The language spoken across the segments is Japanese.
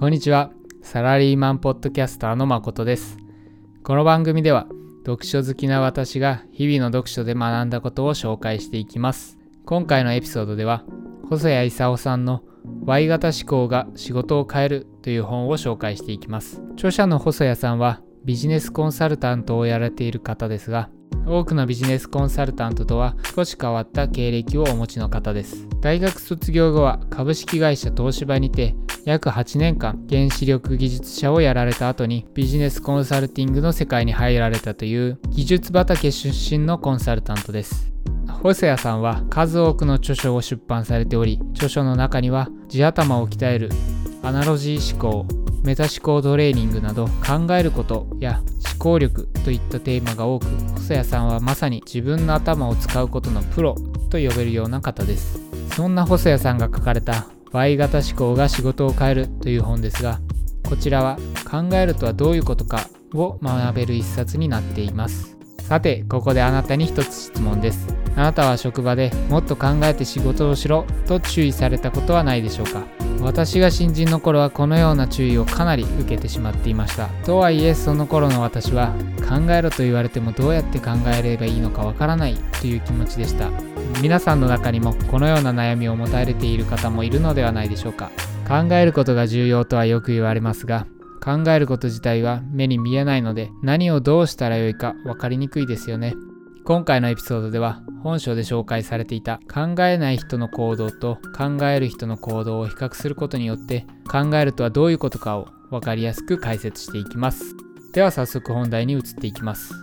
こんにちは。サラリーマンポッドキャスターの誠です。この番組では、読書好きな私が日々の読書で学んだことを紹介していきます。今回のエピソードでは、細谷勲さんの Y 型思考が仕事を変えるという本を紹介していきます。著者の細谷さんはビジネスコンサルタントをやられている方ですが、多くのビジネスコンサルタントとは少し変わった経歴をお持ちの方です。大学卒業後は株式会社東芝にて約8年間原子力技術者をやられた後にビジネスコンサルティングの世界に入られたという技術畑出身のコンサルタントです。細谷さんは数多くの著書を出版されており著書の中には地頭を鍛えるアナロジー思考メタ思考トレーニングなど考えることや考力といったテーマが多く細谷さんはまさに自分の頭を使うことのプロと呼べるような方です。そんな細谷さんが書かれた Y 型思考が仕事を変えるという本ですがこちらは考えるとはどういうことかを学べる一冊になっています。さてここであなたに一つ質問です。あなたは職場でもっと考えて仕事をしろと注意されたことはないでしょうか？私が新人の頃はこのような注意をかなり受けてしまっていました。とはいえその頃の私は考えろと言われてもどうやって考えればいいのかわからないという気持ちでした。皆さんの中にもこのような悩みを持たれている方もいるのではないでしょうか。考えることが重要とはよく言われますが考えること自体は目に見えないので何をどうしたらよいか分かりにくいですよね。今回のエピソードでは本書で紹介されていた考えない人の行動と考える人の行動を比較することによって考えるとはどういうことかを分かりやすく解説していきます。では早速本題に移っていきます。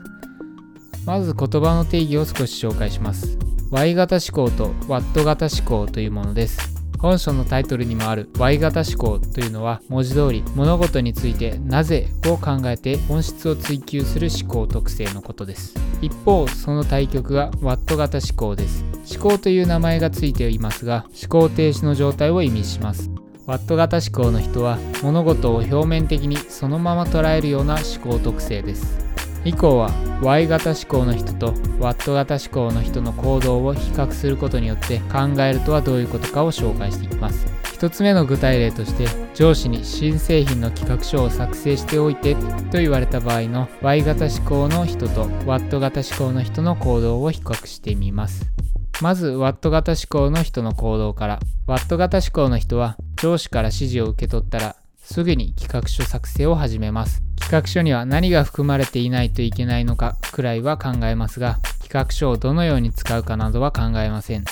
まず言葉の定義を少し紹介します。Y 型思考と WAT 型思考というものです。本書のタイトルにもある Y 型思考というのは文字通り物事についてなぜを考えて本質を追求する思考特性のことです。一方その対極が W 型思考です。思考という名前がついていますが思考停止の状態を意味します。ワット型思考の人は物事を表面的にそのまま捉えるような思考特性です。以降は Y 型思考の人と W 型思考の人の行動を比較することによって考えるとはどういうことかを紹介していきます。1つ目の具体例として上司に新製品の企画書を作成しておいてと言われた場合の Y 型思考の人と W 型思考の人の行動を比較してみます。まず W 型思考の人の行動から。W 型思考の人は上司から指示を受け取ったらすぐに企画書作成を始めます。企画書には何が含まれていないといけないのかくらいは考えますが企画書をどのように使うかなどは考えません。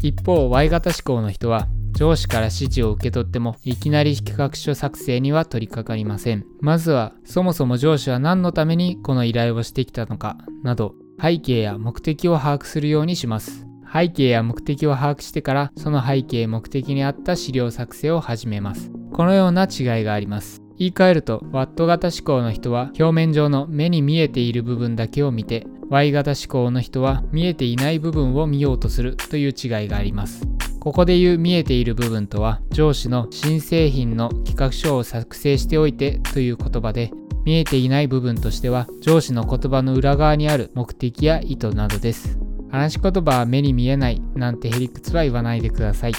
一方 Y 型思考の人は上司から指示を受け取ってもいきなり企画書作成には取り掛かりません。まずはそもそも上司は何のためにこの依頼をしてきたのかなど背景や目的を把握するようにします。背景や目的を把握してからその背景目的に合った資料作成を始めます。このような違いがあります。言い換えると、ワット型思考の人は表面上の目に見えている部分だけを見て、Y 型思考の人は見えていない部分を見ようとするという違いがあります。ここで言う見えている部分とは、上司の新製品の企画書を作成しておいてという言葉で、見えていない部分としては、上司の言葉の裏側にある目的や意図などです。話し言葉は目に見えないなんてへりくつは言わないでください。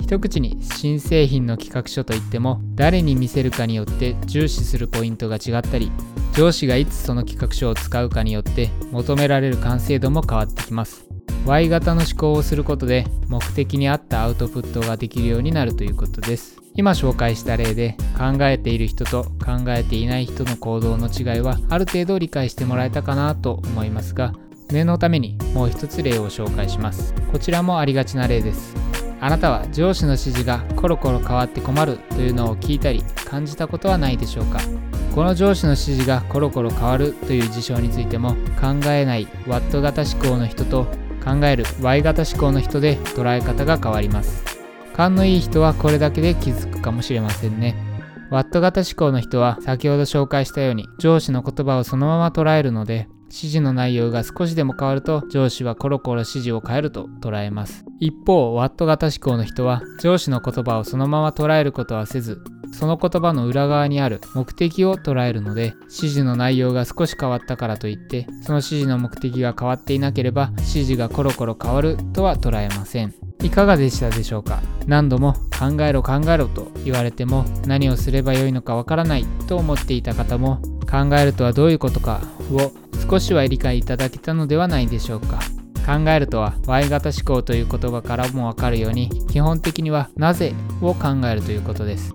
一口に新製品の企画書といっても誰に見せるかによって重視するポイントが違ったり上司がいつその企画書を使うかによって求められる完成度も変わってきます。Y 型の思考をすることで目的に合ったアウトプットができるようになるということです。今紹介した例で考えている人と考えていない人の行動の違いはある程度理解してもらえたかなと思いますが念のためにもう一つ例を紹介します。こちらもありがちな例です。あなたは上司の指示がコロコロ変わって困るというのを聞いたり感じたことはないでしょうか？この上司の指示がコロコロ変わるという事象についても考えない W 型思考の人と考える Y 型思考の人で捉え方が変わります。勘のいい人はこれだけで気づくかもしれませんね。ワット型思考の人は先ほど紹介したように上司の言葉をそのまま捉えるので指示の内容が少しでも変わると上司はコロコロ指示を変えると捉えます。一方、ワット型思考の人は上司の言葉をそのまま捉えることはせず、その言葉の裏側にある目的を捉えるので、指示の内容が少し変わったからといって、その指示の目的が変わっていなければ、指示がコロコロ変わるとは捉えません。いかがでしたでしょうか？何度も考えろ考えろと言われても何をすればよいのかわからないと思っていた方も考えるとはどういうことかを少しは理解いただけたのではないでしょうか？考えるとは Y 型思考という言葉からもわかるように基本的にはなぜを考えるということです。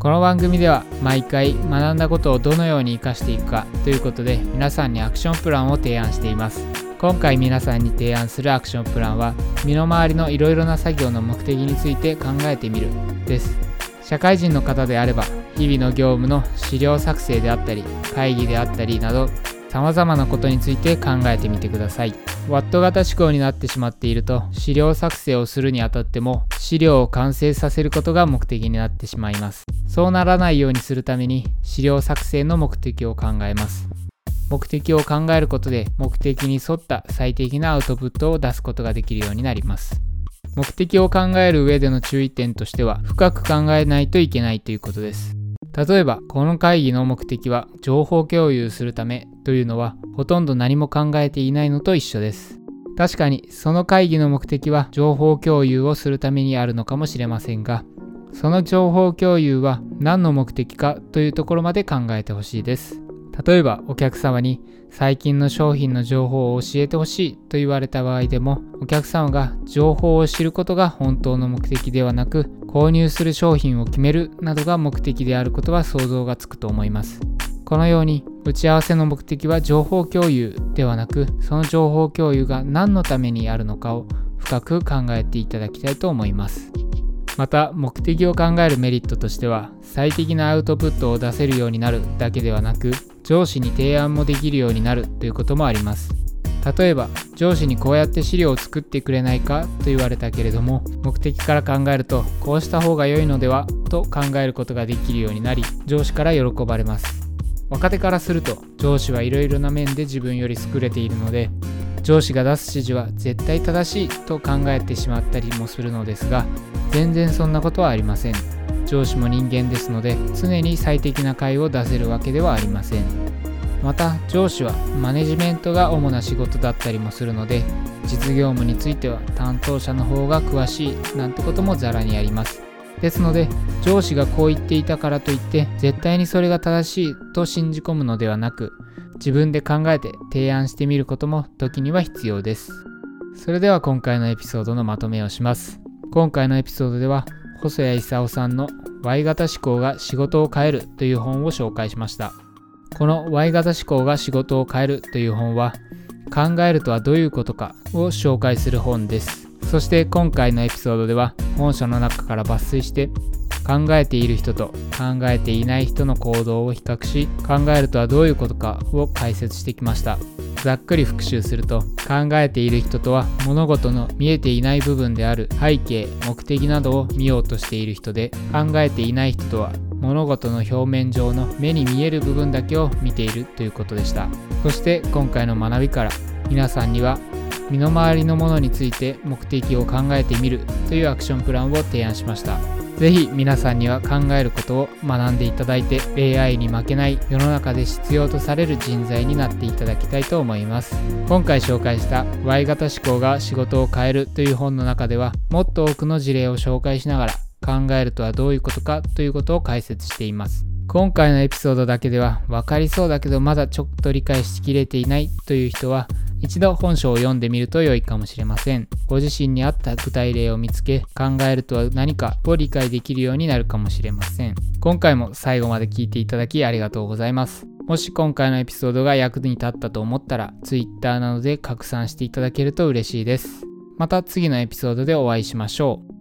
この番組では毎回学んだことをどのように活かしていくかということで皆さんにアクションプランを提案しています。今回皆さんに提案するアクションプランは身の回りのいろいろな作業の目的について考えてみるです。社会人の方であれば日々の業務の資料作成であったり会議であったりなど様々なことについて考えてみてください。ワット型思考になってしまっていると資料作成をするにあたっても資料を完成させることが目的になってしまいます。そうならないようにするために資料作成の目的を考えます。目的を考えることで目的に沿った最適なアウトプットを出すことができるようになります。目的を考える上での注意点としては深く考えないといけないということです。例えばこの会議の目的は情報共有するためというのはほとんど何も考えていないのと一緒です。確かにその会議の目的は情報共有をするためにあるのかもしれませんがその情報共有は何の目的かというところまで考えてほしいです。例えばお客様に最近の商品の情報を教えてほしいと言われた場合でもお客様が情報を知ることが本当の目的ではなく購入する商品を決めるなどが目的であることは想像がつくと思います。このように打ち合わせの目的は情報共有ではなくその情報共有が何のためにあるのかを深く考えていただきたいと思います。また目的を考えるメリットとしては最適なアウトプットを出せるようになるだけではなく上司に提案もできるようになるということもあります。例えば上司にこうやって資料を作ってくれないかと言われたけれども目的から考えるとこうした方が良いのではと考えることができるようになり上司から喜ばれます。若手からすると上司はいろいろな面で自分より優れているので上司が出す指示は絶対正しいと考えてしまったりもするのですが全然そんなことはありません。上司も人間ですので常に最適な解を出せるわけではありませんまた上司はマネジメントが主な仕事だったりもするので実業務については担当者の方が詳しいなんてこともざらにありますですので上司がこう言っていたからといって絶対にそれが正しいと信じ込むのではなく自分で考えて提案してみることも時には必要です。それでは今回のエピソードのまとめをします。今回のエピソードでは細谷勲さんの Y 型思考が仕事を変えるという本を紹介しました。この Y 型思考が仕事を変えるという本は考えるとはどういうことかを紹介する本です。そして今回のエピソードでは本書の中から抜粋して考えている人と考えていない人の行動を比較し考えるとはどういうことかを解説してきました。ざっくり復習すると考えている人とは物事の見えていない部分である背景目的などを見ようとしている人で考えていない人とは物事の表面上の目に見える部分だけを見ているということでした。そして今回の学びから皆さんには身の回りのものについて目的を考えてみるというアクションプランを提案しました。ぜひ皆さんには考えることを学んでいただいて AI に負けない世の中で必要とされる人材になっていただきたいと思います。今回紹介した Y 型思考が仕事を変えるという本の中ではもっと多くの事例を紹介しながら考えるとはどういうことかということを解説しています。今回のエピソードだけでは分かりそうだけどまだちょっと理解しきれていないという人は一度本書を読んでみると良いかもしれません。ご自身に合った具体例を見つけ、考えるとは何かを理解できるようになるかもしれません。今回も最後まで聞いていただきありがとうございます。もし今回のエピソードが役に立ったと思ったら、Twitter などで拡散していただけると嬉しいです。また次のエピソードでお会いしましょう。